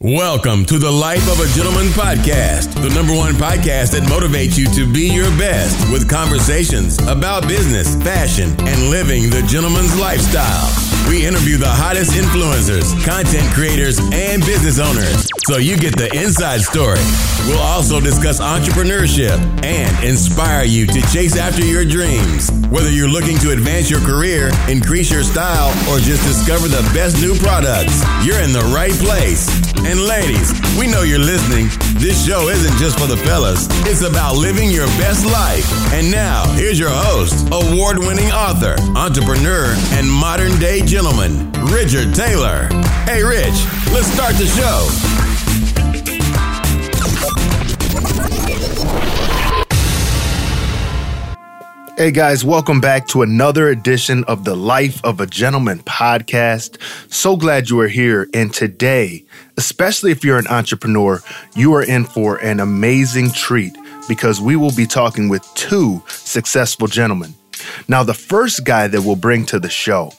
Welcome to the Life of a Gentleman podcast, the number one podcast that motivates you to be your best with conversations about business, fashion, and living the gentleman's lifestyle. We interview the hottest influencers, content creators, and business owners so you get the inside story. We'll also discuss entrepreneurship and inspire you to chase after your dreams. Whether you're looking to advance your career, increase your style, or just discover the best new products, you're in the right place. And ladies, we know you're listening. This show isn't just for the fellas, it's about living your best life. And now, here's your host, award winning author, entrepreneur, and modern day gentleman, Richard Taylor. Hey, Rich, let's start the show. Hey guys, welcome back to another edition of the Life of a Gentleman podcast. So glad you are here. And today, especially if you're an entrepreneur, you are in for an amazing treat because we will be talking with two successful gentlemen. Now, the first guy that we'll bring to the show,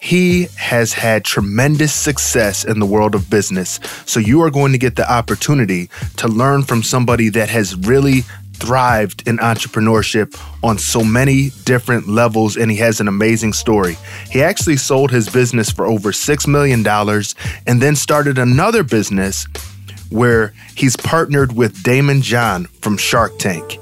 he has had tremendous success in the world of business. So you are going to get the opportunity to learn from somebody that has really thrived in entrepreneurship on so many different levels and he has an amazing story. He actually sold his business for over $6 million and then started another business where he's partnered with Daymond John from Shark Tank.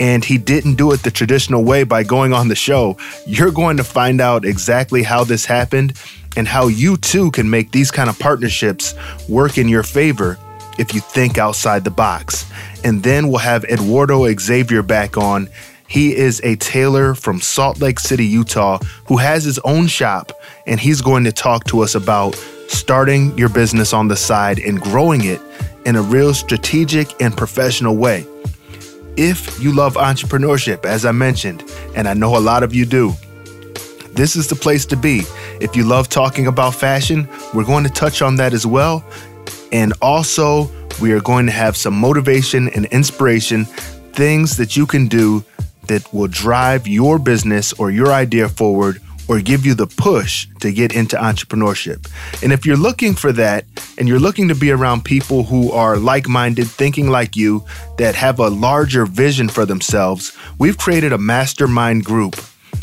And he didn't do it the traditional way by going on the show. You're going to find out exactly how this happened and how you too can make these kind of partnerships work in your favor if you think outside the box. And then we'll have Eduardo Xavier back on. He is a tailor from Salt Lake City, Utah, who has his own shop, and he's going to talk to us about starting your business on the side and growing it in a real strategic and professional way. If you love entrepreneurship, as I mentioned, and I know a lot of you do, this is the place to be. If you love talking about fashion, we're going to touch on that as well. And also, we are going to have some motivation and inspiration, things that you can do that will drive your business or your idea forward or give you the push to get into entrepreneurship. And if you're looking for that and you're looking to be around people who are like minded, thinking like you, that have a larger vision for themselves, we've created a mastermind group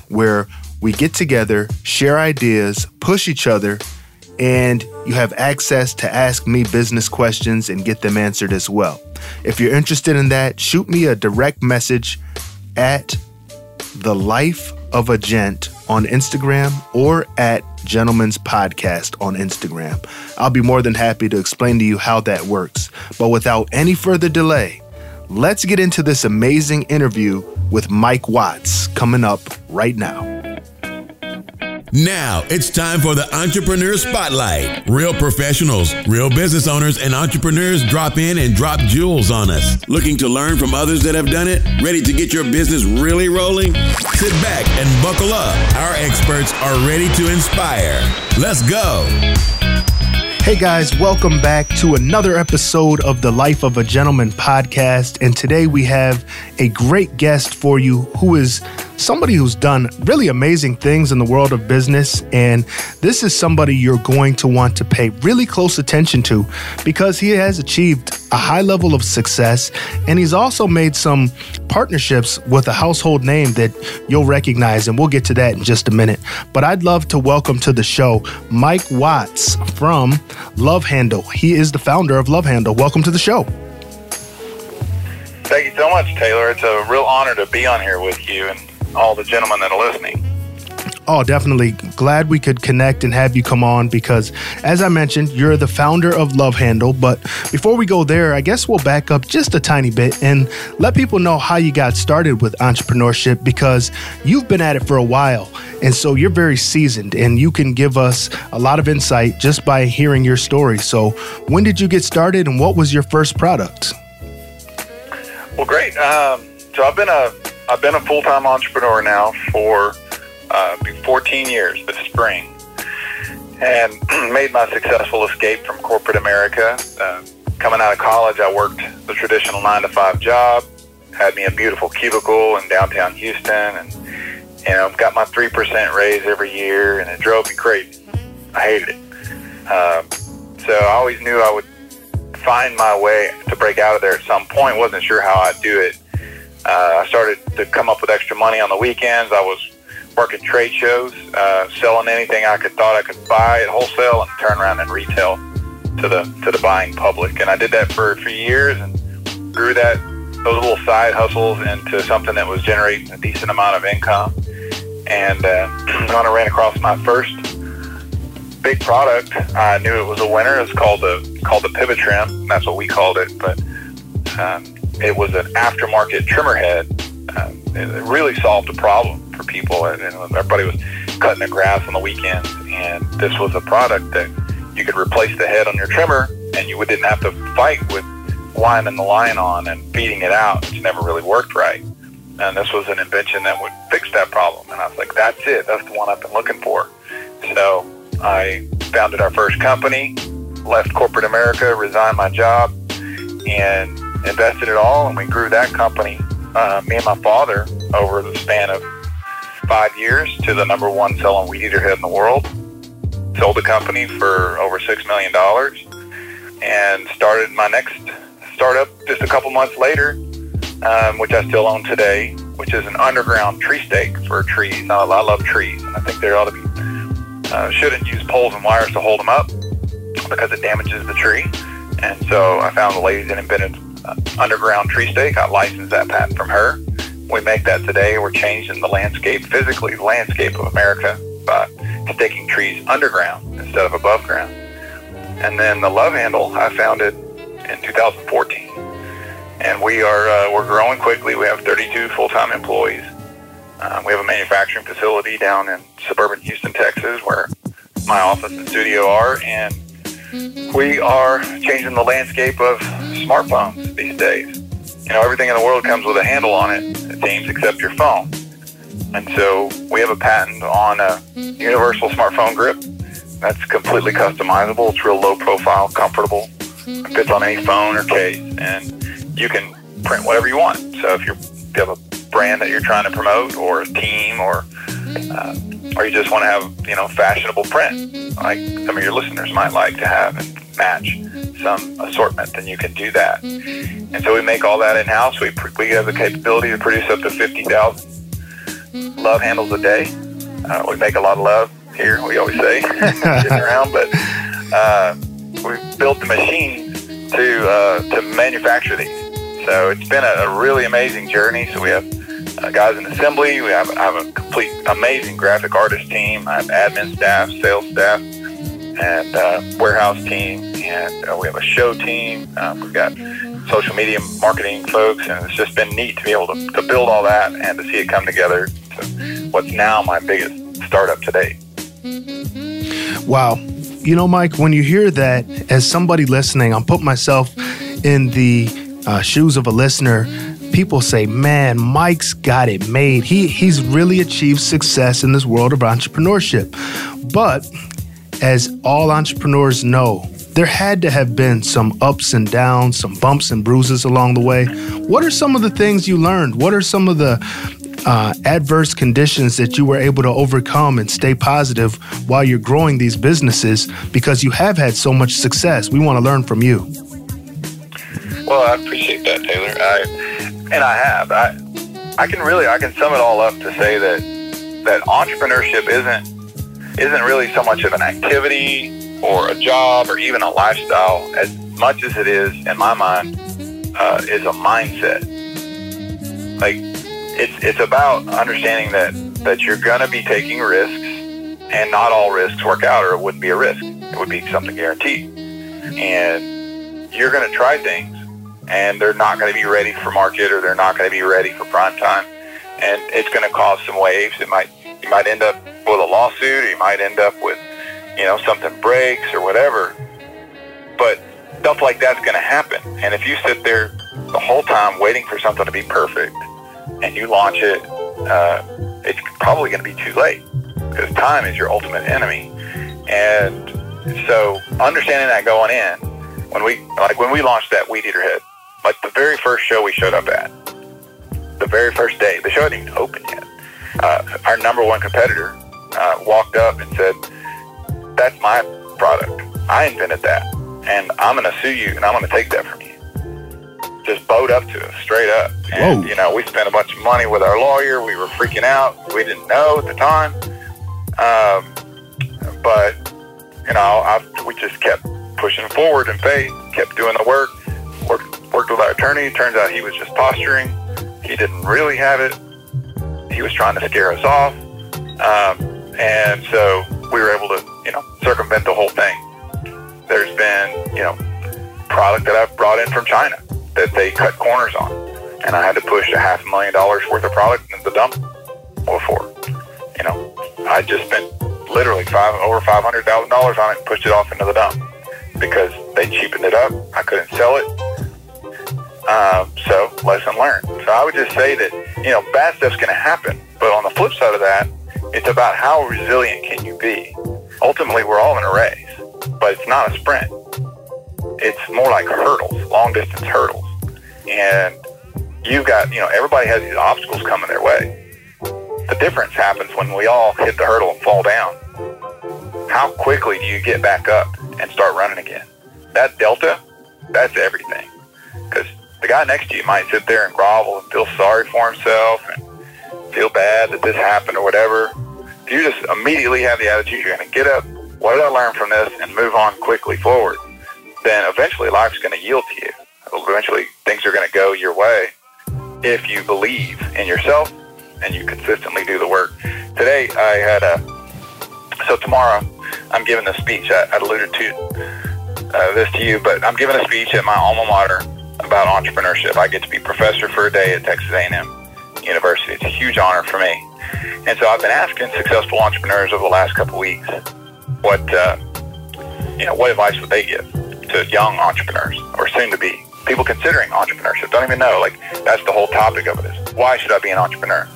where we get together, share ideas, push each other, and you have access to ask me business questions and get them answered as well. If you're interested in that, shoot me a direct message at the life of a gent on Instagram or at Gentleman's Podcast on Instagram. I'll be more than happy to explain to you how that works. But without any further delay, let's get into this amazing interview with Mike Watts coming up right now. Now it's time for the Entrepreneur Spotlight. Real professionals, real business owners, and entrepreneurs drop in and drop jewels on us. Looking to learn from others that have done it? Ready to get your business really rolling? Sit back and buckle up. Our experts are ready to inspire. Let's go. Hey guys, welcome back to another episode of the Life of a Gentleman podcast. And today we have a great guest for you who is somebody who's done really amazing things in the world of business. And this is somebody you're going to want to pay really close attention to because he has achieved a high level of success and he's also made some partnerships with a household name that you'll recognize. And we'll get to that in just a minute. But I'd love to welcome to the show Mike Watts from Love Handle. He is the founder of Love Handle. Welcome to the show. Thank you so much, Taylor. It's a real honor to be on here with you and all the gentlemen that are listening. Oh, definitely. Glad we could connect and have you come on because, as I mentioned, you're the founder of Love Handle. But before we go there, I guess we'll back up just a tiny bit and let people know how you got started with entrepreneurship because you've been at it for a while. And so you're very seasoned and you can give us a lot of insight just by hearing your story. So, when did you get started and what was your first product? Well, great. Um, so I've been a I've been a full time entrepreneur now for uh, 14 years this spring, and made my successful escape from corporate America. Uh, coming out of college, I worked the traditional nine to five job. Had me a beautiful cubicle in downtown Houston, and you know got my three percent raise every year, and it drove me crazy. I hated it. Um, so I always knew I would find my way to break out of there at some point. wasn't sure how I'd do it. Uh, I started to come up with extra money on the weekends. I was working trade shows, uh, selling anything I could thought I could buy at wholesale and turn around and retail to the to the buying public. And I did that for a few years and grew that those little side hustles into something that was generating a decent amount of income. And uh, when I ran across my first big product, I knew it was a winner. It's called the called the pivot. That's what we called it, but um, it was an aftermarket trimmer head. Um, it really solved a problem for people, and, and everybody was cutting the grass on the weekends. And this was a product that you could replace the head on your trimmer, and you didn't have to fight with winding the line on and beating it out, which never really worked right. And this was an invention that would fix that problem. And I was like, that's it. That's the one I've been looking for. So I founded our first company, left corporate America, resigned my job, and invested it all. And we grew that company, uh, me and my father, over the span of five years to the number one selling weed eater head in the world sold the company for over $6 million and started my next startup just a couple months later, um, which I still own today, which is an underground tree stake for trees. I, I love trees, and I think there ought to be, uh, shouldn't use poles and wires to hold them up because it damages the tree. And so I found the lady that invented underground tree stake. I licensed that patent from her. We make that today. We're changing the landscape, physically, the landscape of America by staking trees underground instead of above ground. And then the Love Handle, I founded in 2014, and we are uh, we're growing quickly. We have 32 full-time employees. Uh, we have a manufacturing facility down in suburban Houston, Texas, where my office and studio are, and we are changing the landscape of smartphones these days. You know, everything in the world comes with a handle on it, it seems, except your phone. And so we have a patent on a universal smartphone grip that's completely customizable. It's real low profile, comfortable, it fits on any phone or case, and you can print whatever you want. So if you're, if you have a brand that you're trying to promote, or a team, or uh, or you just want to have you know fashionable print, like some of your listeners might like to have and match some assortment, then you can do that. And so we make all that in house. We we have the capability to produce up to fifty thousand love handles a day. Uh, we make a lot of love here, we always say, sitting around, but uh, we built the machine to uh, to manufacture these. So it's been a, a really amazing journey. So we have uh, guys in assembly. We have, have a complete amazing graphic artist team. I have admin staff, sales staff, and uh, warehouse team, and uh, we have a show team. Um, we've got social media marketing folks, and it's just been neat to be able to, to build all that and to see it come together to what's now my biggest startup today. Wow. You know, Mike, when you hear that, as somebody listening, I'm putting myself in the uh, shoes of a listener. People say, "Man, Mike's got it made. He he's really achieved success in this world of entrepreneurship." But as all entrepreneurs know, there had to have been some ups and downs, some bumps and bruises along the way. What are some of the things you learned? What are some of the uh, adverse conditions that you were able to overcome and stay positive while you're growing these businesses because you have had so much success? We want to learn from you. Well, I appreciate that, Taylor. I, and I have. I, I can really, I can sum it all up to say that that entrepreneurship isn't isn't really so much of an activity or a job or even a lifestyle as much as it is, in my mind, uh, is a mindset. Like it's it's about understanding that that you're to be taking risks, and not all risks work out, or it wouldn't be a risk. It would be something guaranteed, and you're to try things, and they're not going to be ready for market, or they're not going to be ready for prime time, and it's going to cause some waves. It might you might end up with a lawsuit, or you might end up with you know, something breaks or whatever. But stuff like that's going to happen. And if you sit there the whole time waiting for something to be perfect and you launch it, uh, it's probably going to be too late because time is your ultimate enemy. And so understanding that going in, when we, like when we launched that Weed Eater Head, like the very first show we showed up at, the very first day, the show hadn't even opened yet. Uh, our number one competitor uh, walked up and said, that's my product. I invented that. and I'm going to sue you, and I'm going to take that from you. Just bowed up to us, straight up. And, Whoa. you know, we spent a bunch of money with our lawyer. We were freaking out. We didn't know at the time. Um, but, you know, I, we just kept pushing forward in faith, kept doing the work, worked, with our attorney. Turns out he was just posturing. He didn't really have it. He was trying to scare us off. Um, and so we were able to, you know, circumvent the whole thing. There's been, you know, product that I've brought in from China that they cut corners on. And I had to push a half a million dollars worth of product into the dump before. You know, I just spent literally five over five hundred thousand dollars on it and pushed it off into the dump because they cheapened it up. I couldn't sell it. Um, so lesson learned. So I would just say that you know bad stuff's going to happen, but on the flip side of that, it's about how resilient can you be. Ultimately, we're all in a race, but it's not a sprint. It's more like hurdles, long distance hurdles, and you've got you know everybody has these obstacles coming their way. The difference happens when we all hit the hurdle and fall down. How quickly do you get back up and start running again? That delta, that's everything. Because the guy next to you might sit there and grovel and feel sorry for himself and feel bad that this happened or whatever. If you just immediately have the attitude you're going to get up, what did I learn from this, and move on quickly forward, then eventually life's going to yield to you. Eventually things are going to go your way if you believe in yourself and you consistently do the work. Today I had a, so tomorrow I'm giving a speech. I, I alluded to uh, this to you, but I'm giving a speech at my alma mater about entrepreneurship. I get to be professor for a day at Texas A&M University. It's a huge honor for me. And so I've been asking successful entrepreneurs over the last couple of weeks what, uh, you know, what advice would they give to young entrepreneurs or soon to be people considering entrepreneurship. Don't even know. Like that's the whole topic of it is why should I be an entrepreneur?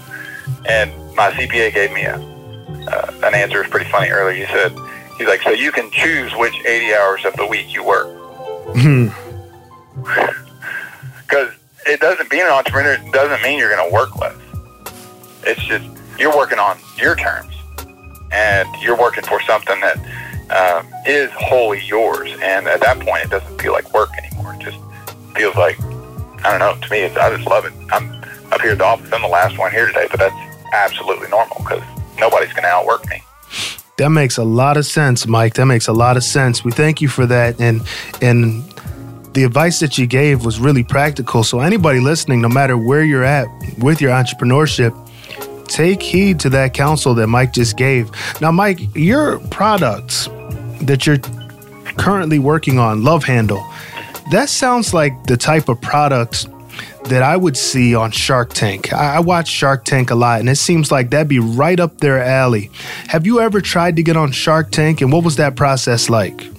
And my CPA gave me a, uh, an answer. It was pretty funny earlier. He said, he's like, so you can choose which 80 hours of the week you work. Because it doesn't, being an entrepreneur doesn't mean you're going to work less. It's just, you're working on your terms and you're working for something that um, is wholly yours. And at that point, it doesn't feel like work anymore. It just feels like, I don't know, to me, I just love it. I'm up here at the office. I'm the last one here today, but that's absolutely normal because nobody's going to outwork me. That makes a lot of sense, Mike. That makes a lot of sense. We thank you for that. And and the advice that you gave was really practical. So anybody listening, no matter where you're at with your entrepreneurship, take heed to that counsel that Mike just gave. Now, Mike, your products that you're currently working on, Love Handle, that sounds like the type of products that I would see on Shark Tank. I, I watch Shark Tank a lot, and it seems like that'd be right up their alley. Have you ever tried to get on Shark Tank, and what was that process like?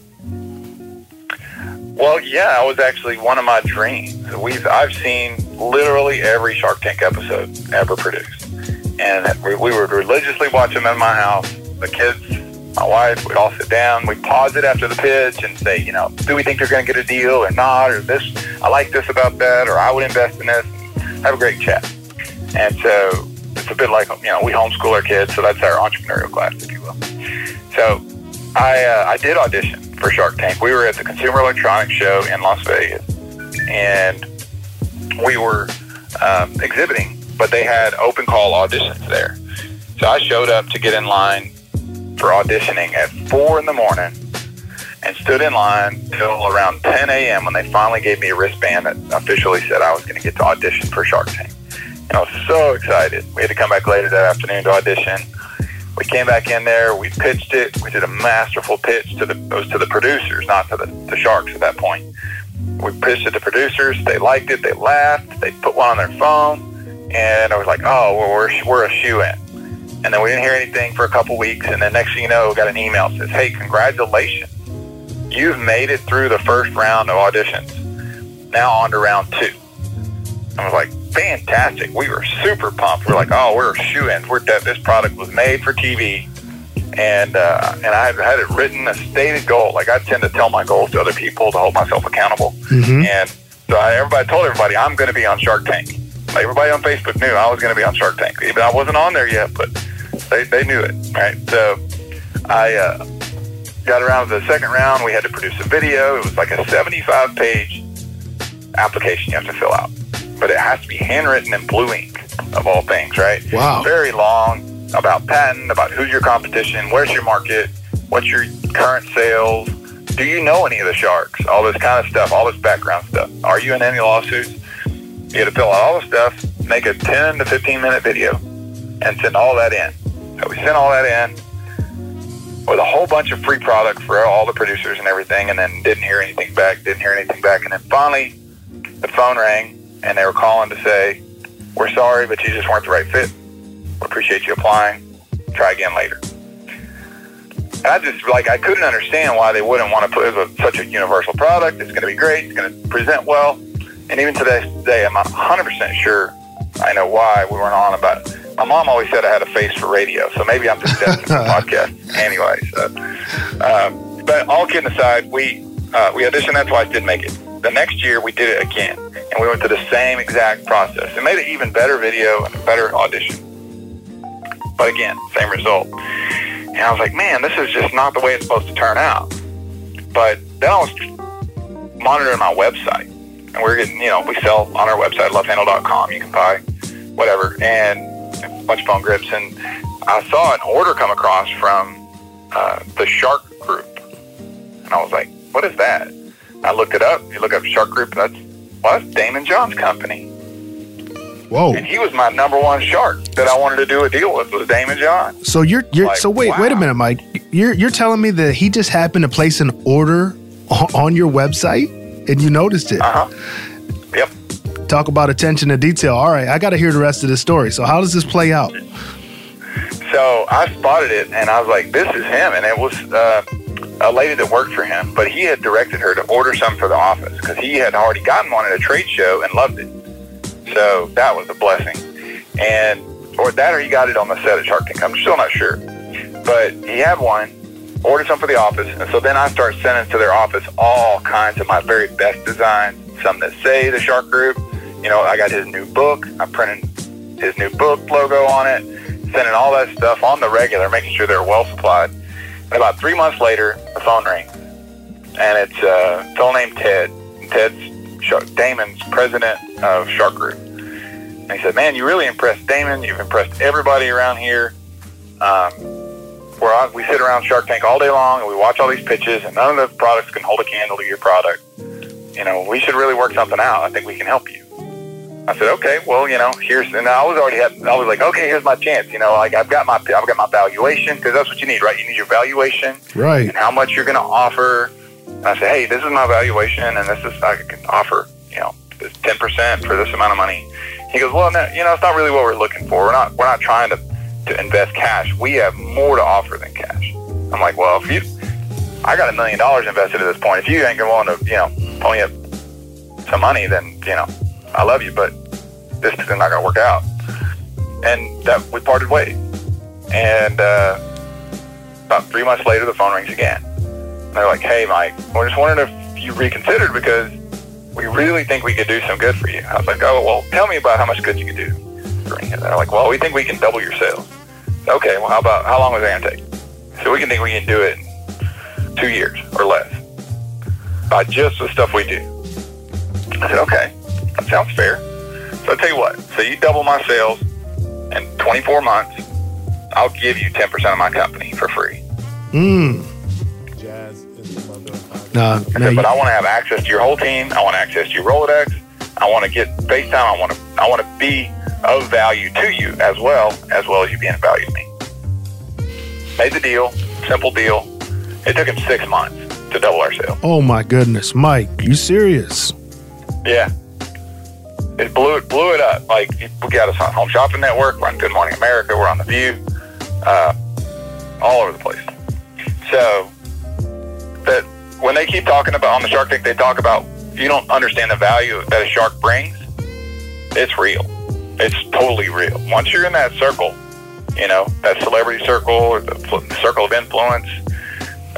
Well, yeah, that was actually one of my dreams. We've I've seen literally every Shark Tank episode ever produced, and we, we would religiously watch them in my house. The kids, my wife, we'd all sit down. We'd pause it after the pitch and say, you know, do we think they're going to get a deal or not? Or this, I like this about that, or I would invest in this. Have a great chat. And so it's a bit like you know we homeschool our kids, so that's our entrepreneurial class, if you will. So I uh, I did audition for Shark Tank. We were at the Consumer Electronics Show in Las Vegas, and we were um, exhibiting, but they had open call auditions there. So I showed up to get in line for auditioning at four in the morning and stood in line till around 10 a.m. when they finally gave me a wristband that officially said I was going to get to audition for Shark Tank. And I was so excited. We had to come back later that afternoon to audition. We came back in there. We pitched it. We did a masterful pitch to the was to the producers, not to the, the sharks at that point. We pitched it to producers. They liked it. They laughed. They put one on their phone, and I was like, "Oh, well, we're we're a shoe in." And then we didn't hear anything for a couple weeks, and then next thing you know, we got an email that says, "Hey, congratulations! You've made it through the first round of auditions. Now on to round two. I was like, fantastic. We were super pumped. We're like, oh, we're shoe-ins. We're de- this product was made for TV, and uh, and I had it written a stated goal. Like I tend to tell my goals to other people to hold myself accountable. Mhm. And so I, everybody told everybody I'm going to be on Shark Tank. Like everybody on Facebook knew I was going to be on Shark Tank. Even I wasn't on there yet, but they, they knew it. Right. So I uh, got around to the second round. We had to produce a video. It was like a 75 page application you have to fill out, but it has to be handwritten in blue ink, of all things, right? Wow. Very long about patent, about who's your competition, where's your market, what's your current sales, do you know any of the sharks, all this kind of stuff, all this background stuff. Are you in any lawsuits? You had to fill out all the stuff, make a 10 to 15 minute video, and send all that in. So we sent all that in with a whole bunch of free product for all the producers and everything, and then didn't hear anything back, didn't hear anything back. And then finally, the phone rang, and they were calling to say, We're sorry, but you just weren't the right fit. We appreciate you applying. Try again later. And I just, like, I couldn't understand why they wouldn't want to put it was such a universal product. It's going to be great. It's going to present well. And even to this day, I'm 100% sure I know why we weren't on about it. My mom always said I had a face for radio, so maybe I'm just destined for podcast anyway. So, um, but all kidding aside, we uh, we auditioned that twice, didn't make it. The next year we did it again, and we went through the same exact process. It made an even better video and a better audition. But again, same result. And I was like, man, this is just not the way it's supposed to turn out. But then I was monitoring my website, and we we're getting, you know, we sell on our website, lovehandle.com. You can buy whatever, and a bunch of phone grips. And I saw an order come across from uh, the Shark Group, and I was like, what is that? I looked it up. You look up Shark Group, that's well, that's Daymond John's company. Whoa! And he was my number one shark that I wanted to do a deal with was Daymond John. So you're you're Like, so wait wait a minute, Mike. You're you're telling me that he just happened to place an order on your website and you noticed it. Uh huh. Yep. Talk about attention to detail. All right, I got to hear the rest of this story. So how does this play out? So I spotted it and I was like, this is him. And it was uh, a lady that worked for him, but he had directed her to order some for the office because he had already gotten one at a trade show and loved it. So that was a blessing. And, or that or he got it on the set of Shark Tank. I'm still not sure. But he had one, ordered some for the office. And so then I start sending to their office all kinds of my very best designs, some that say the Shark Group. You know, I got his new book. I'm printing his new book logo on it, sending all that stuff on the regular, making sure they're well supplied. About three months later, the phone rings, and it's uh, a fellow named Ted. Ted's Shark, Daymond's president of Shark Group. And he said, "Man, you really impressed Damon. You've impressed everybody around here. Um, we're on, we sit around Shark Tank all day long, and we watch all these pitches, and none of the products can hold a candle to your product. You know, we should really work something out. I think we can help you." I said, okay, well, you know, here's, and I was already had, I was like, okay, here's my chance. You know, like I've got my, I've got my valuation because that's what you need, right? You need your valuation Right. and how much you're going to offer. And I said, hey, this is my valuation, and this is I can offer, you know, this ten percent for this amount of money. He goes, well, no, you know, it's not really what we're looking for. We're not, we're not trying to to invest cash. We have more to offer than cash. I'm like, well, if you, I got a million dollars invested at this point. If you ain't want to, you know, pony up some money, then you know, I love you, but this is not gonna work out. And that we parted ways. And uh, about three months later, the phone rings again. They're like, "Hey, Mike, we're just wondering if you reconsidered because we really think we could do some good for you." I was like, "Oh, well, tell me about how much good you could do." you." They're like, "Well, we think we can double your sales." Okay, well, how about how long was that gonna take? So we can think we can do it in two years or less by just the stuff we do. I said, "Okay, sounds fair." So I tell you what, so you double my sales in 24 months, I'll give you 10% of my company for free. Mm. Jazz is the mother of podcast. Nah, I said, you- but I want to have access to your whole team. I want access to your Rolodex. I want to get FaceTime. I want to I want to be of value to you as well as well as you being of value to me. Made the deal, simple deal. It took him six months to double our sales. oh my goodness, Mike, you serious? Yeah. It blew it blew it up. Like we got us on Home Shopping Network, we're on Good Morning America, we're on The View, uh, all over the place. So that when they keep talking about on the Shark Tank, they talk about if you don't understand the value that a shark brings. It's real. It's totally real. Once you're in that circle, you know that celebrity circle or the circle of influence,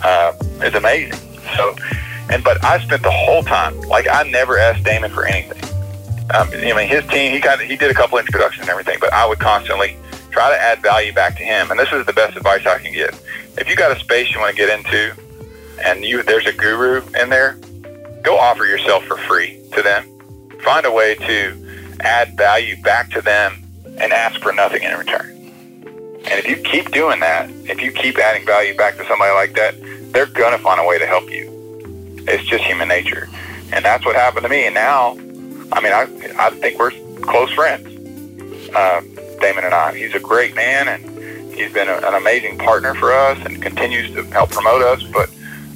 uh, is amazing. So, and but I spent the whole time like I never asked Daymond for anything. Um, I mean, his team he of he did a couple introductions and everything, but I would constantly try to add value back to him. And this is the best advice I can give. If you got a space you want to get into, and you there's a guru in there, go offer yourself for free to them. Find a way to add value back to them and ask for nothing in return. And if you keep doing that, if you keep adding value back to somebody like that, they're going to find a way to help you. It's just human nature. And that's what happened to me. And now, I mean, I, I think we're close friends, uh, Daymond and I. He's a great man and he's been a, an amazing partner for us and continues to help promote us. But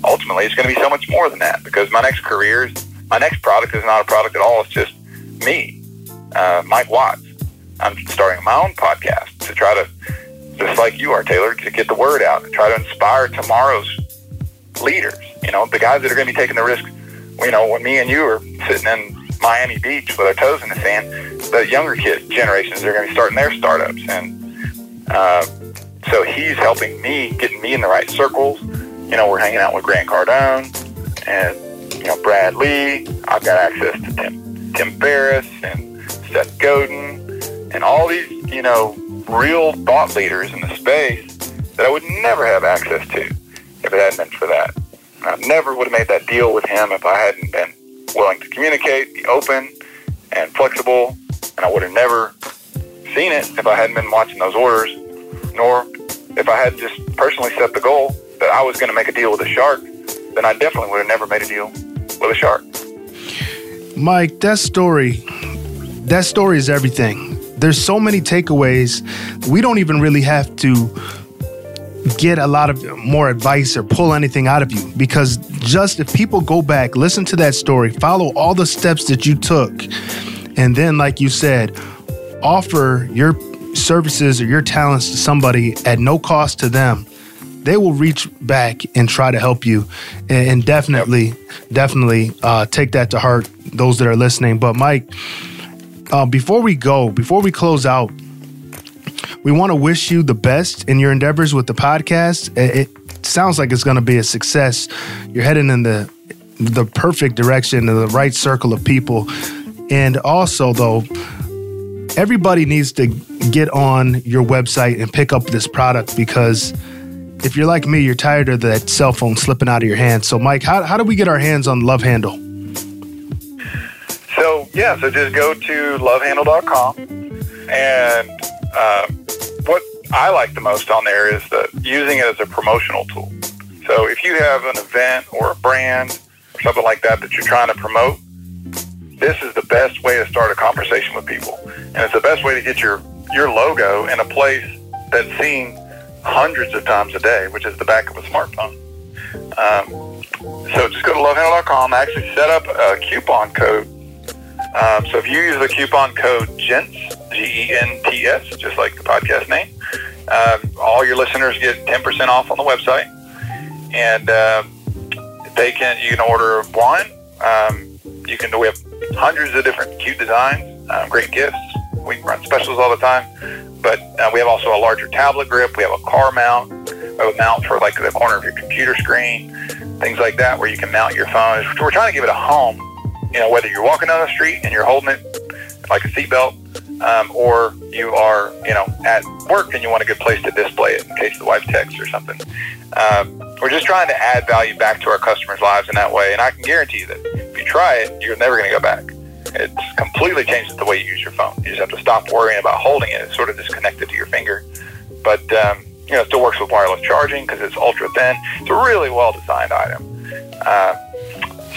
ultimately, it's going to be so much more than that because my next career is, my next product is not a product at all. It's just me, uh, Mike Watts. I'm starting my own podcast to try to, just like you are, Taylor, to get the word out and try to inspire tomorrow's leaders. You know, the guys that are going to be taking the risk. You know, when me and you are sitting in Miami Beach with our toes in the sand, the younger kid generations are going to be starting their startups, and uh, so he's helping me, getting me in the right circles. You know, we're hanging out with Grant Cardone and you know Brad Lea. I've got access to Tim Tim Ferriss and Seth Godin and all these you know real thought leaders in the space that I would never have access to if it hadn't been for that. I never would have made that deal with him if I hadn't been willing to communicate, be open and flexible, and I would have never seen it if I hadn't been watching those orders, nor if I had just personally set the goal that I was going to make a deal with a shark, then I definitely would have never made a deal with a shark. Mike, that story, that story is everything. There's so many takeaways. We don't even really have to get a lot of more advice or pull anything out of you because just if people go back, listen to that story, follow all the steps that you took, and then, like you said, offer your services or your talents to somebody at no cost to them, they will reach back and try to help you. And, definitely, definitely uh, take that to heart, those that are listening. But, Mike, uh, before we go, before we close out, we want to wish you the best in your endeavors with the podcast. It, sounds like it's going to be a success. You're heading in the the perfect direction, the right circle of people. And also, though, everybody needs to get on your website and pick up this product because if you're like me, you're tired of that cell phone slipping out of your hand. So, Mike, how, how do we get our hands on Love Handle? So, yeah, so just go to lovehandle.com and uh, what I like the most on there is that using it as a promotional tool. So if you have an event or a brand or something like that that you're trying to promote, this is the best way to start a conversation with people. And it's the best way to get your, your logo in a place that's seen hundreds of times a day, which is the back of a smartphone. Um, so just go to lovehandle.com. I actually set up a coupon code. Um, so if you use the coupon code GENTS, G-E-N-T-S, just like the podcast name, um, all your listeners get 10% off on the website. And uh, they can, you can order one. Um, you can, we have hundreds of different cute designs, um, great gifts. We run specials all the time. But uh, we have also a larger tablet grip. We have a car mount. We have a mount for like the corner of your computer screen, things like that, where you can mount your phone. We're trying to give it a home. You know, whether you're walking down the street and you're holding it like a seatbelt, um, or you are, you know, at work and you want a good place to display it in case the wife texts or something. Um, we're just trying to add value back to our customers' lives in that way, and I can guarantee you that if you try it, you're never going to go back. It completely changes the way you use your phone. You just have to stop worrying about holding it. It's sort of just connected to your finger. But, um, you know, it still works with wireless charging because it's ultra thin. It's a really well designed item. Uh,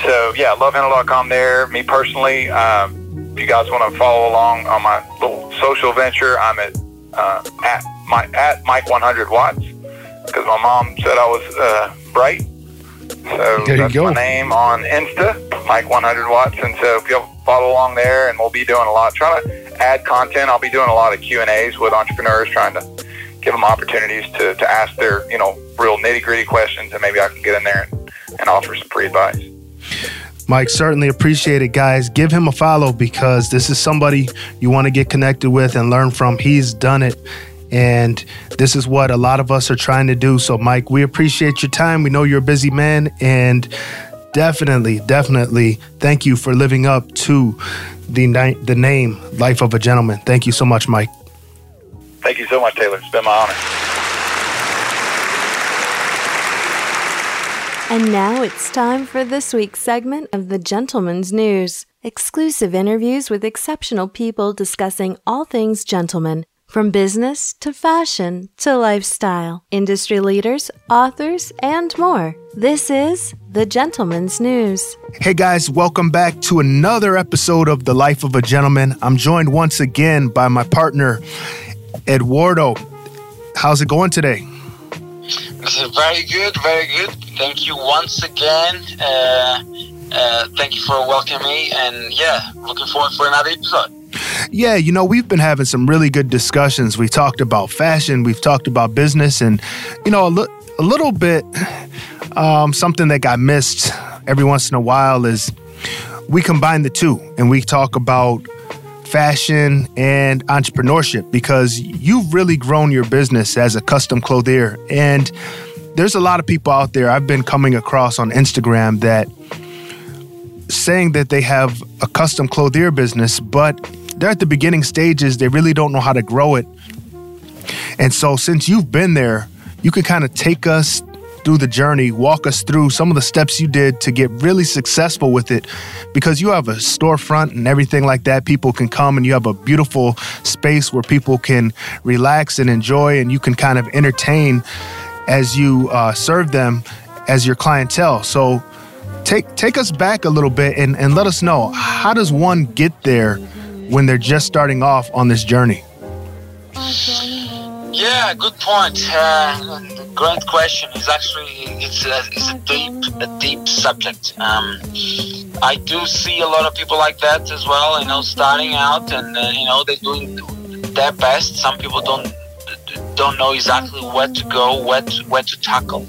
so, yeah, lovehandle.com there. Me personally, um, you guys want to follow along on my little social venture, I'm at uh, at, my, at Mike 100 Watts because my mom said I was uh, bright. So There you that's my name on Insta, Mike 100 Watts. And so if you'll follow along there, and we'll be doing a lot, trying to add content. I'll be doing a lot of Q and A's with entrepreneurs, trying to give them opportunities to, to ask their you know real nitty gritty questions, and maybe I can get in there and, and offer some free advice. Mike, certainly appreciate it, guys. Give him a follow because this is somebody you want to get connected with and learn from. He's done it. And this is what a lot of us are trying to do. So, Mike, we appreciate your time. We know you're a busy man. And definitely, definitely thank you for living up to the, ni- the name Life of a Gentleman. Thank you so much, Mike. Thank you so much, Taylor. It's been my honor. And now it's time for this week's segment of the Gentleman's News. Exclusive interviews with exceptional people discussing all things gentleman, from business to fashion to lifestyle, industry leaders, authors, and more. This is the Gentleman's News. Hey guys, welcome back to another episode of The Life of a Gentleman. I'm joined once again by my partner, Eduardo. How's it going today? Very good, very good. Thank you once again. Uh, uh, thank you for welcoming me, and yeah, looking forward for another episode. Yeah, you know, we've been having some really good discussions. We've talked about fashion, we've talked about business, and you know, a, li- a little bit um, something that got missed every once in a while is we combine the two and we talk about fashion and entrepreneurship because you've really grown your business as a custom clothier. And there's a lot of people out there I've been coming across on Instagram that saying that they have a custom clothier business, but they're at the beginning stages. They really don't know how to grow it. And so, since you've been there, you can kind of take us through the journey, walk us through some of the steps you did to get really successful with it because you have a storefront and everything like that. People can come and you have a beautiful space where people can relax and enjoy, and you can kind of entertain as you uh, serve them as your clientele. So, take take us back a little bit and, and let us know how does one get there when they're just starting off on this journey? Yeah, good point. Uh, great question. It's actually it's a, it's a deep a deep subject. Um, I do see a lot of people like that as well. You know, starting out and uh, you know they're doing their best. Some people don't don't know exactly where to go, where to, where to tackle.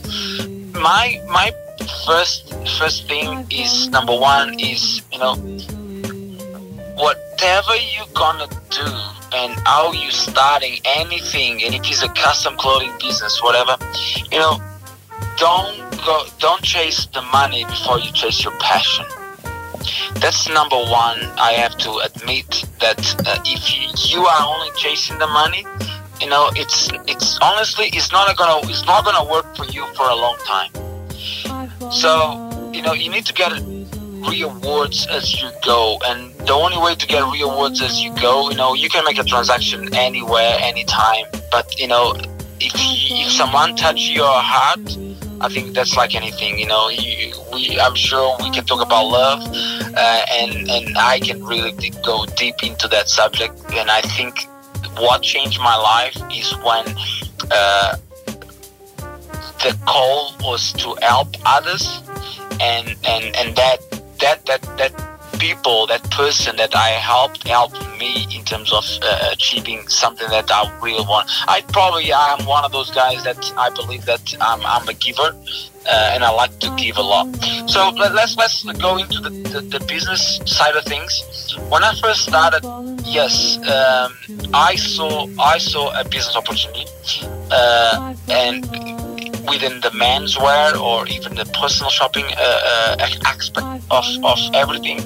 My my first first thing is number one is you know whatever you're gonna do and how you starting anything and if it's a custom clothing business whatever you know don't go don't chase the money before you chase your passion. That's number one i have to admit that uh, if you are only chasing the money you know it's it's honestly it's not gonna it's not gonna work for you for a long time. So you know you need to get rewards as you go. And the only way to get rewards as you go you know you can make a transaction anywhere anytime. But you know if if someone touch your heart i think that's like anything you know. You, we i'm sure we can talk about love uh, and and i can really d- go deep into that subject. And i think what changed my life is when uh, the call was to help others and and and that that that that people that person that i helped helped me in terms of uh, achieving something that i really want. I probably I'm one of those guys that i believe that i'm, I'm a giver uh, and i like to give a lot. So let, let's let's go into the, the, the business side of things. When i first started yes um, i saw i saw a business opportunity uh, and within the menswear or even the personal shopping uh, uh, aspect of, of everything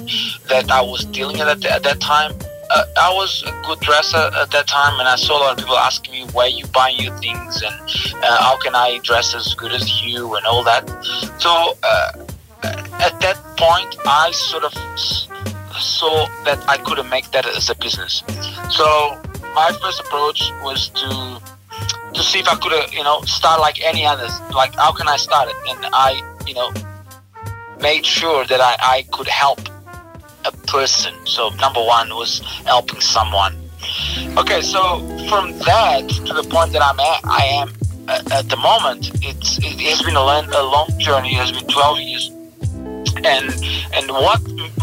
that I was dealing with at, at that time. Uh, I was a good dresser at that time, and I saw a lot of people asking me where you buy your things and uh, how can I dress as good as you and all that. So uh, at that point, I sort of saw that I couldn't make that as a business. So my first approach was to to see if I could, uh, you know, start like any others. Like, how can I start it? And I, you know, made sure that I, I could help a person. So number one was helping someone. Okay, so from that to the point that I'm at, I am at, at the moment, it's it has been a long, a long journey. It has been 12 years, and and what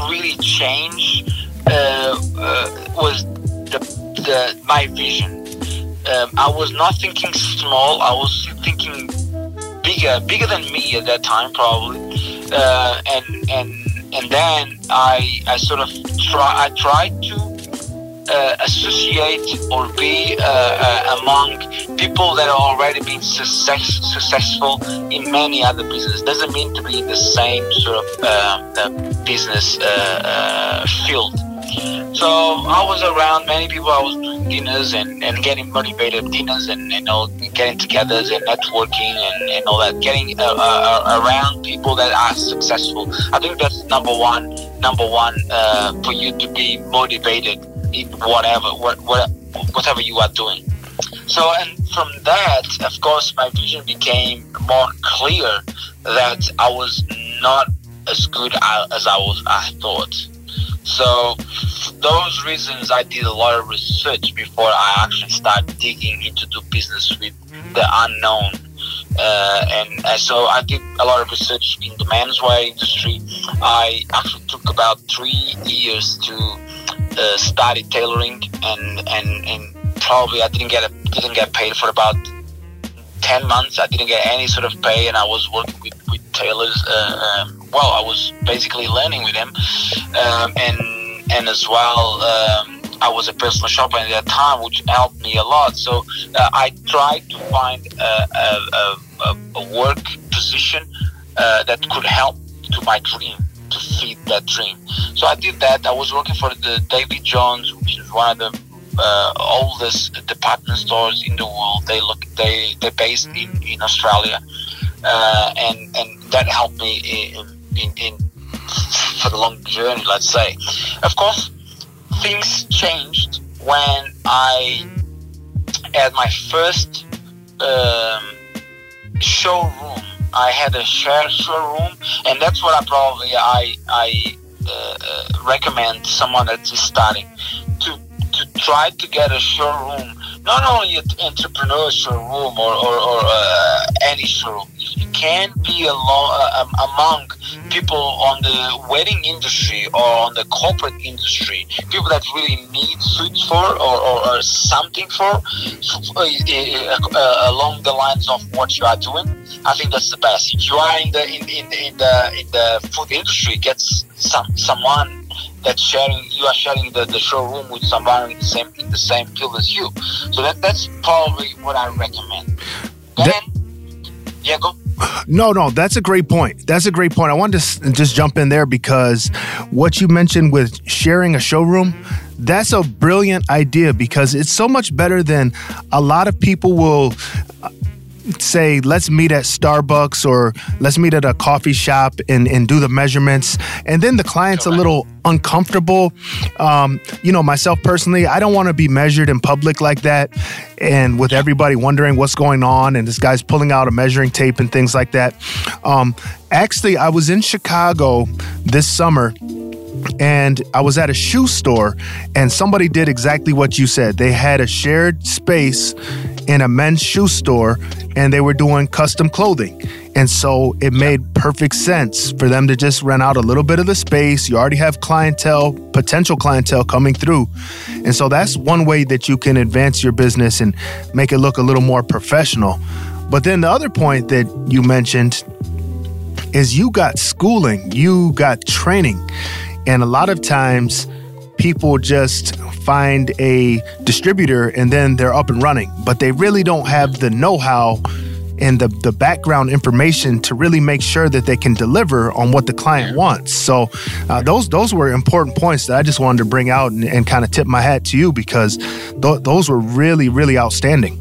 really changed uh, uh, was the the my vision um, I was not thinking small. I was thinking bigger, bigger than me at that time, probably. Uh, and and and then I I sort of try I tried to uh, associate or be uh, uh among people that are already been success, successful in many other businesses. Doesn't mean to be in the same sort of uh, business uh, field. So I was around many people. I was doing dinners and, and getting motivated dinners and you know getting together and networking and, and all that. Getting uh, uh, around people that are successful. I think that's number one. Number one uh, for you to be motivated in whatever what, what, whatever you are doing. So, and from that, of course, my vision became more clear that I was not as good as I was I thought. So, those reasons, I did a lot of research before I actually started digging into do business with the unknown. Uh, and uh, so I did a lot of research in the menswear industry. I actually took about three years to uh, study tailoring, and, and, and probably I didn't get a, didn't get paid for about ten months. I didn't get any sort of pay, and I was working with with tailors. Uh, um, well, I was basically learning with them, um, and and as well. Um, I was a personal shopper at that time, which helped me a lot. So uh, I tried to find a, a, a, a work position uh, that could help to my dream, to feed that dream. So I did that. I was working for the David Jones, which is one of the uh, oldest department stores in the world. They look they they're based in, in Australia, uh, and and that helped me in, in, in for the long journey. Let's say, of course, things changed when I had my first um, showroom. I had a shared showroom, and that's what I probably I I uh, uh recommend someone that's starting to to try to get a showroom, not only an entrepreneur showroom or, or, or uh, any showroom, you can be along, uh, um, among people on the wedding industry or on the corporate industry, people that really need suits for or, or, or something for, uh, uh, uh, along the lines of what you are doing. I think that's the best. If you are in the in, in, in the in the food industry, get some someone that's sharing you are sharing the, the showroom with somebody in the same in the same field as you. So that that's probably what I recommend. Then that, yeah, go. No, no, that's a great point. That's a great point. I wanted to just jump in there because what you mentioned with sharing a showroom, that's a brilliant idea because it's so much better than a lot of people will say let's meet at Starbucks or let's meet at a coffee shop and, and do the measurements. And then the client's a little uncomfortable. Um, you know myself personally I don't want to be measured in public like that and with everybody wondering what's going on and this guy's pulling out a measuring tape and things like that. Um, actually I was in Chicago this summer and I was at a shoe store and somebody did exactly what you said. They had a shared space in a men's shoe store and they were doing custom clothing. And so it made perfect sense for them to just rent out a little bit of the space. You already have clientele, potential clientele coming through. And so that's one way that you can advance your business and make it look a little more professional. But then the other point that you mentioned is you got schooling, you got training. And a lot of times people just find a distributor and then they're up and running, but they really don't have the know how and the, the background information to really make sure that they can deliver on what the client wants. So uh, those those were important points that I just wanted to bring out and, and kind of tip my hat to you because th- those were really really outstanding.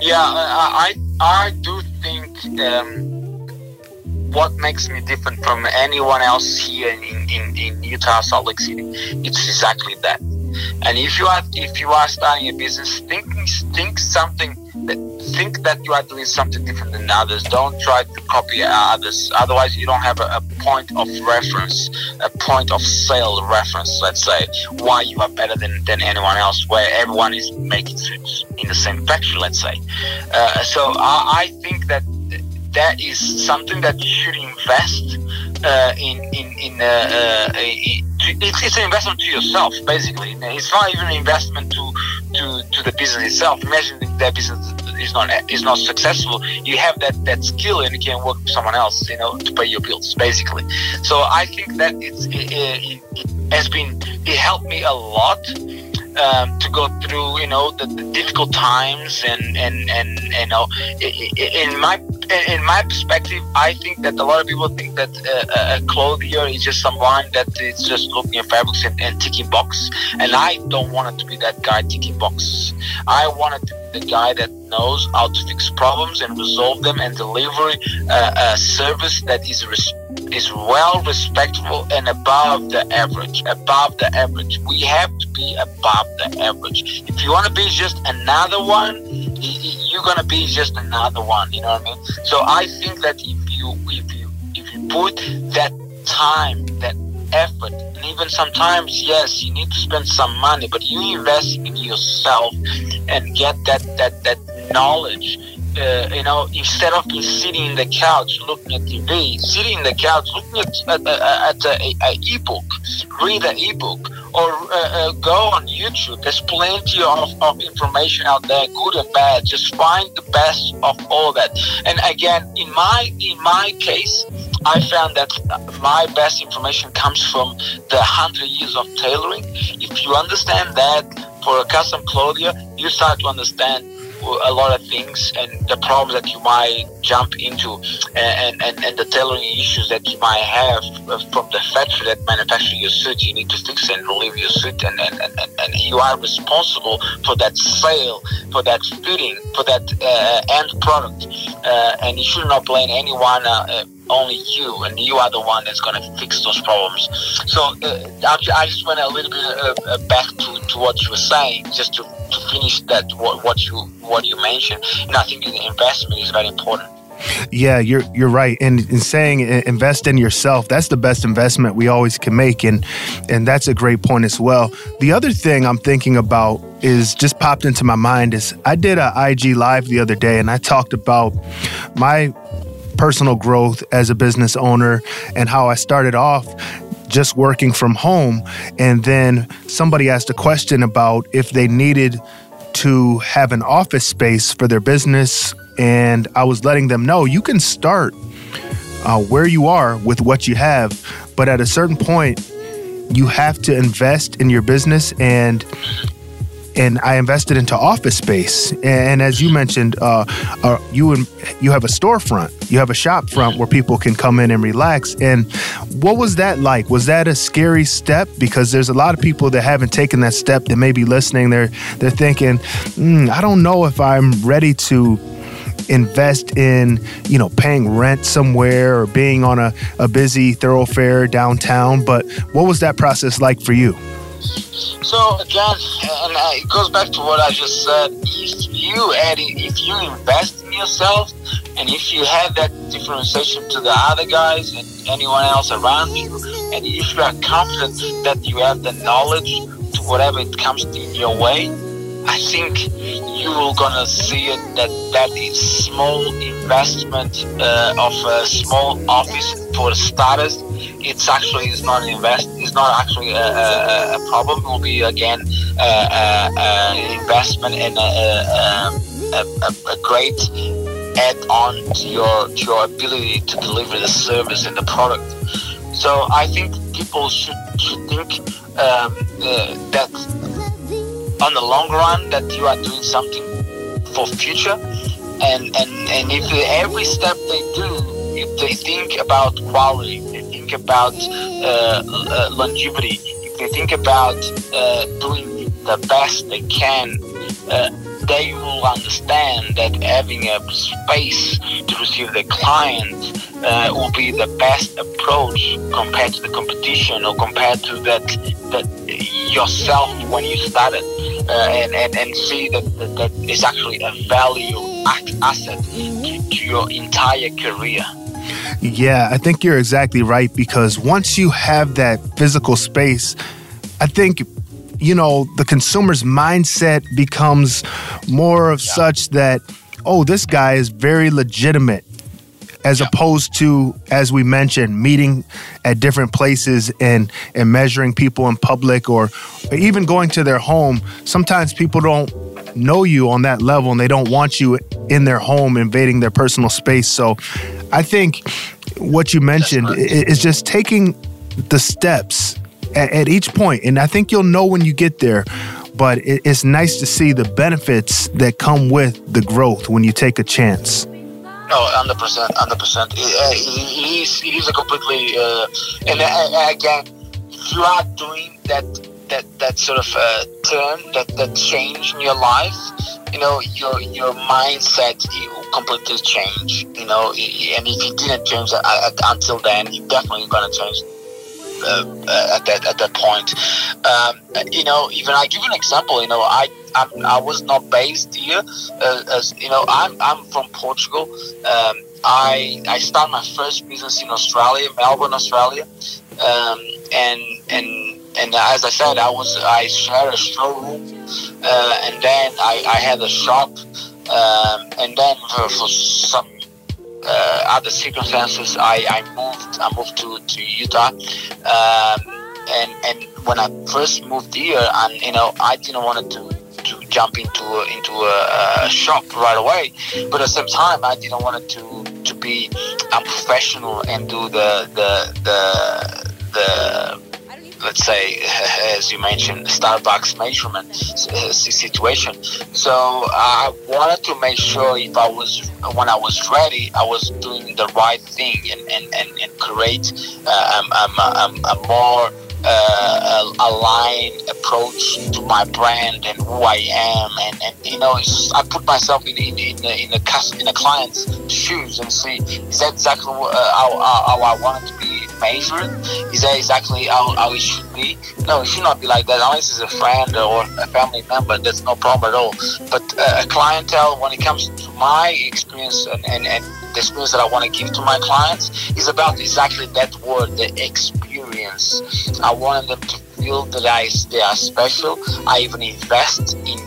Yeah, I I, I do think um, what makes me different from anyone else here in, in, in Utah, Salt Lake City, it's exactly that. And if you are if you are starting a business, think think something that think that you are doing something different than others. Don't try to copy others. Otherwise, you don't have a, a point of reference, a point of sale reference. Let's say why you are better than, than anyone else, where everyone is making in the same factory. Let's say. Uh, so I, I think that that is something that you should invest uh, in in in, uh, uh, it's, it's an investment to yourself basically. It's not even an investment to to, to the business itself. Imagine that business is not is not successful. You have that that skill and you can work with someone else, you know, to pay your bills basically. So I think that it's it, it, it has been it helped me a lot um, to go through, you know, the, the, difficult times and and and you know, in my in my perspective, I think that a lot of people think that uh, a clothier is just someone that is just looking at fabrics and, and ticking boxes. And I don't want it to be that guy ticking boxes. I want it to be the guy that knows how to fix problems and resolve them and deliver uh, a service that is res- is well respectable and above the average. Above the average. We have to be above the average. If you want to be just another one, you're gonna be just another one. You know what I mean? So I think that if you if you if you put that time, that effort, and even sometimes, yes, you need to spend some money, but you invest in yourself and get that that that knowledge you know, instead of sitting in the couch looking at TV, sitting in the couch looking at, at, at a, a, ebook, read an ebook, or uh, uh, go on YouTube. There's plenty of, of information out there, good and bad. Just find the best of all that. And again, in my in my case, I found that my best information comes from the hundred years of tailoring. If you understand that for a custom clothier, you start to understand a lot of things and the problems that you might jump into and, and, and the tailoring issues that you might have from the factory that manufacture your suit you need to fix and relieve your suit and, and, and, and you are responsible for that sale for that fitting for that uh, end product. Uh, and you should not blame anyone uh, only you, and you are the one that's going to fix those problems. So uh, I just went a little bit uh, uh, back to, to what you were saying, just to, to finish that what, what you what you mentioned. And I think the investment is very important. Yeah, you're you're right. And in saying invest in yourself, that's the best investment we always can make, and and that's a great point as well. The other thing I'm thinking about is just popped into my mind is I did a IG live the other day, and I talked about my personal growth as a business owner and how I started off just working from home. And then somebody asked a question about if they needed to have an office space for their business. And I was letting them know you can start uh, where you are with what you have, but at a certain point, you have to invest in your business and and I invested into office space. And as you mentioned, uh, uh, you you have a storefront, you have a shop front where people can come in and relax. And what was that like? Was that a scary step? Because there's a lot of people that haven't taken that step that may be listening. They're they're thinking, mm, I don't know if I'm ready to invest in, you know, paying rent somewhere or being on a, a busy thoroughfare downtown. But what was that process like for you? So again, and it goes back to what I just said. If you add, if you invest in yourself, and if you have that differentiation to the other guys and anyone else around you, and if you are confident that you have the knowledge to whatever it comes in your way, I think you are gonna see it that that is small investment uh, of a small office for starters. It's actually is not an invest. It's not actually a, a, a problem. It will be again an investment and a, a, great add on to your to your ability to deliver the service and the product. So I think people should, should think um, uh, that on the long run that you are doing something for future. And and and if every step they do if they think about quality if they think about uh, uh, longevity if they think about uh, doing the best they can uh, they will understand that having a space to receive the client uh, will be the best approach compared to the competition or compared to that that yourself when you started uh, and, and, and see that, that that is actually a value asset to, to your entire career. Yeah, I think you're exactly right because once you have that physical space, I think you know the consumer's mindset becomes more of yeah. such that oh this guy is very legitimate as yeah. opposed to as we mentioned meeting at different places and and measuring people in public or, even going to their home. Sometimes people don't know you on that level and they don't want you in their home invading their personal space. So i think what you mentioned is just taking the steps at, at, each point. And i think you'll know when you get there but it's nice to see the benefits that come with the growth when you take a chance No, hundred percent, hundred percent. He's he's a completely uh, and uh, again, if you are doing that that that sort of uh, turn, that that change in your life, you know, your your mindset will completely change. You know, and if you didn't change that until then, you're definitely gonna change. Uh, uh, at that at that point, um, you know, even I give an example. You know, I I, I was not based here. Uh, as you know, I'm I'm from Portugal. Um, I I started my first business in Australia, Melbourne, Australia, um, and and and as I said, I was I shared a showroom, uh, and then I, I had a shop, um, and then for, for some other circumstances, I, I moved I moved to to Utah, um, and and when I first moved here, and you know I didn't want to to jump into into a, a, shop right away, but at the same time I didn't want to to be a professional and do the the the the let's say, as you mentioned, Starbucks measurement uh, situation. So I wanted to make sure if I was, when I was ready, I was doing the right thing and, and, and, and create uh, um, um, um, a more uh, aligned approach to my brand and who I am, and, and you know, I put myself in in in the, in the, in the client's shoes and see is that exactly uh, how, how, I want it to be measured? Is that exactly how, how it should be? No, it should not be like that. Unless it's a friend or a family member, that's no problem at all. But uh, a clientele, when it comes to my experience and, and, and the experience that I want to give to my clients, is about exactly that word, the experience. I want them to feel that I, they are special. I even invest in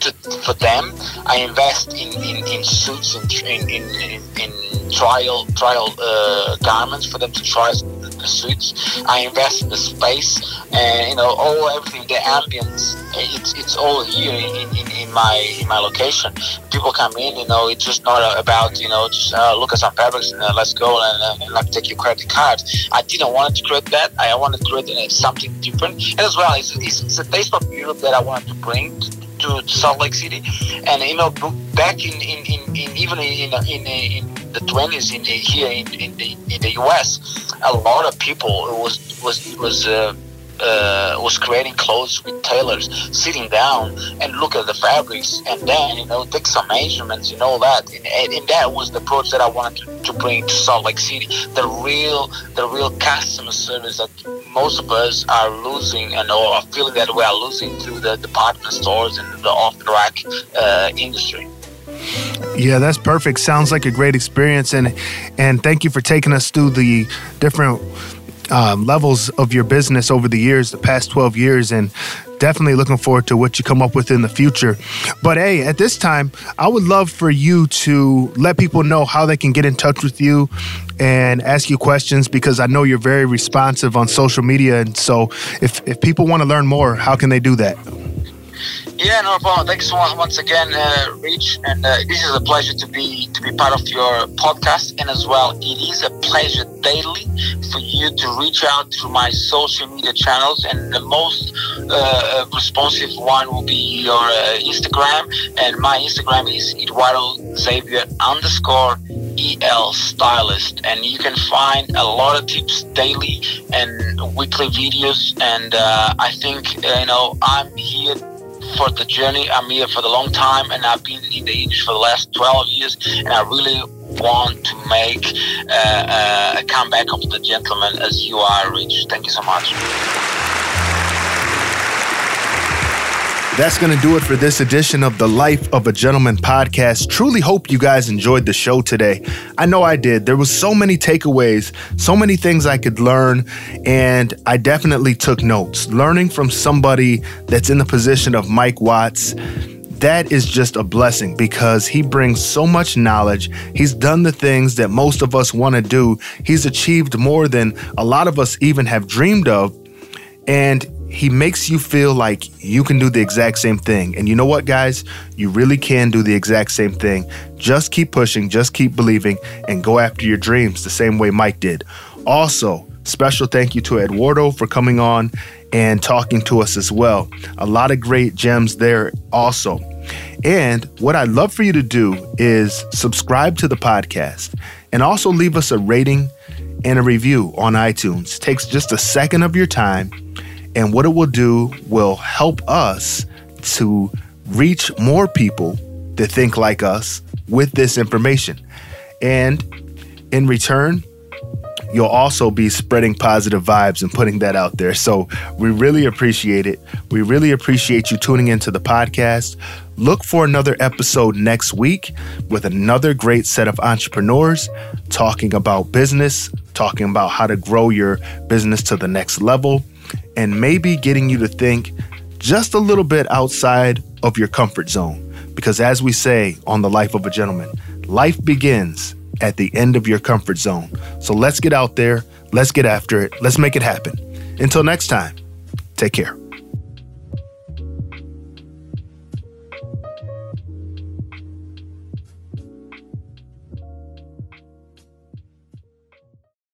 to, for them. I invest in, in, in suits and in, in, in, in trial trial uh, garments for them to try the suits. I invest in the space and you know all everything, the ambience. It's it's all here in, in, in my in my location. People come in, you know, it's just not about you know just uh, look at some fabrics and uh, let's go and, uh, and take your credit card. I didn't want to create that. I wanted to create uh, something different. And as well, it's, it's, it's a taste of Europe that I wanted to bring to Salt Lake City, and you know back in in, in, in even in in, in the 20s in here in, in the in the US, a lot of people was was was. Uh, uh, was creating clothes with tailors, sitting down and look at the fabrics, and then you know take some measurements and all that. And, and that was the approach that I wanted to, to, bring to Salt Lake City. The real, the real customer service that most of us are losing, and are feeling that we are losing through the department stores and the off-the-rack uh, industry. Yeah, that's perfect. Sounds like a great experience, and and thank you for taking us through the different um, levels of your business over the years, the past 12 years, and definitely looking forward to what you come up with in the future. But hey, at this time, I would love for you to let people know how they can get in touch with you and ask you questions because I know you're very responsive on social media. And so if, if people want to learn more, how can they do that? Yeah, no problem. Thanks so much once again, uh, Rich. And uh, this is a pleasure to be to be part of your podcast. And as well, it is a pleasure daily for you to reach out to my social media channels. And the most uh, responsive one will be your uh, Instagram. And my Instagram is Eduardo Xavier underscore EL Stylist. And you can find a lot of tips daily and weekly videos. And uh, I think, uh, you know, I'm here for the journey. I'm here for the long time, and I've been in the industry for the last 12 years, and I really want to make uh, uh, a comeback of the gentleman as you are, Rich. Thank you so much. That's going to do it for this edition of the Life of a Gentleman podcast. Truly hope you guys enjoyed the show today. I know I did. There was so many takeaways, so many things I could learn, and I definitely took notes. Learning from somebody that's in the position of Mike Watts that is just a blessing because he brings so much knowledge. He's done the things that most of us want to do. He's achieved more than a lot of us even have dreamed of. And he makes you feel like you can do the exact same thing. And you know what, guys? You really can do the exact same thing. Just keep pushing, just keep believing, and go after your dreams the same way Mike did. Also, special thank you to Eduardo for coming on and talking to us as well. A lot of great gems there also. And what I'd love for you to do is subscribe to the podcast and also leave us a rating and a review on iTunes. It takes just a second of your time, and what it will do will help us to reach more people that think like us with this information. And in return, you'll also be spreading positive vibes and putting that out there. So we really appreciate it. We really appreciate you tuning into the podcast. Look for another episode next week with another great set of entrepreneurs talking about business, talking about how to grow your business to the next level, and maybe getting you to think just a little bit outside of your comfort zone. Because as we say on The Life of a Gentleman, life begins at the end of your comfort zone. So let's get out there, let's get after it, let's make it happen. Until next time, take care.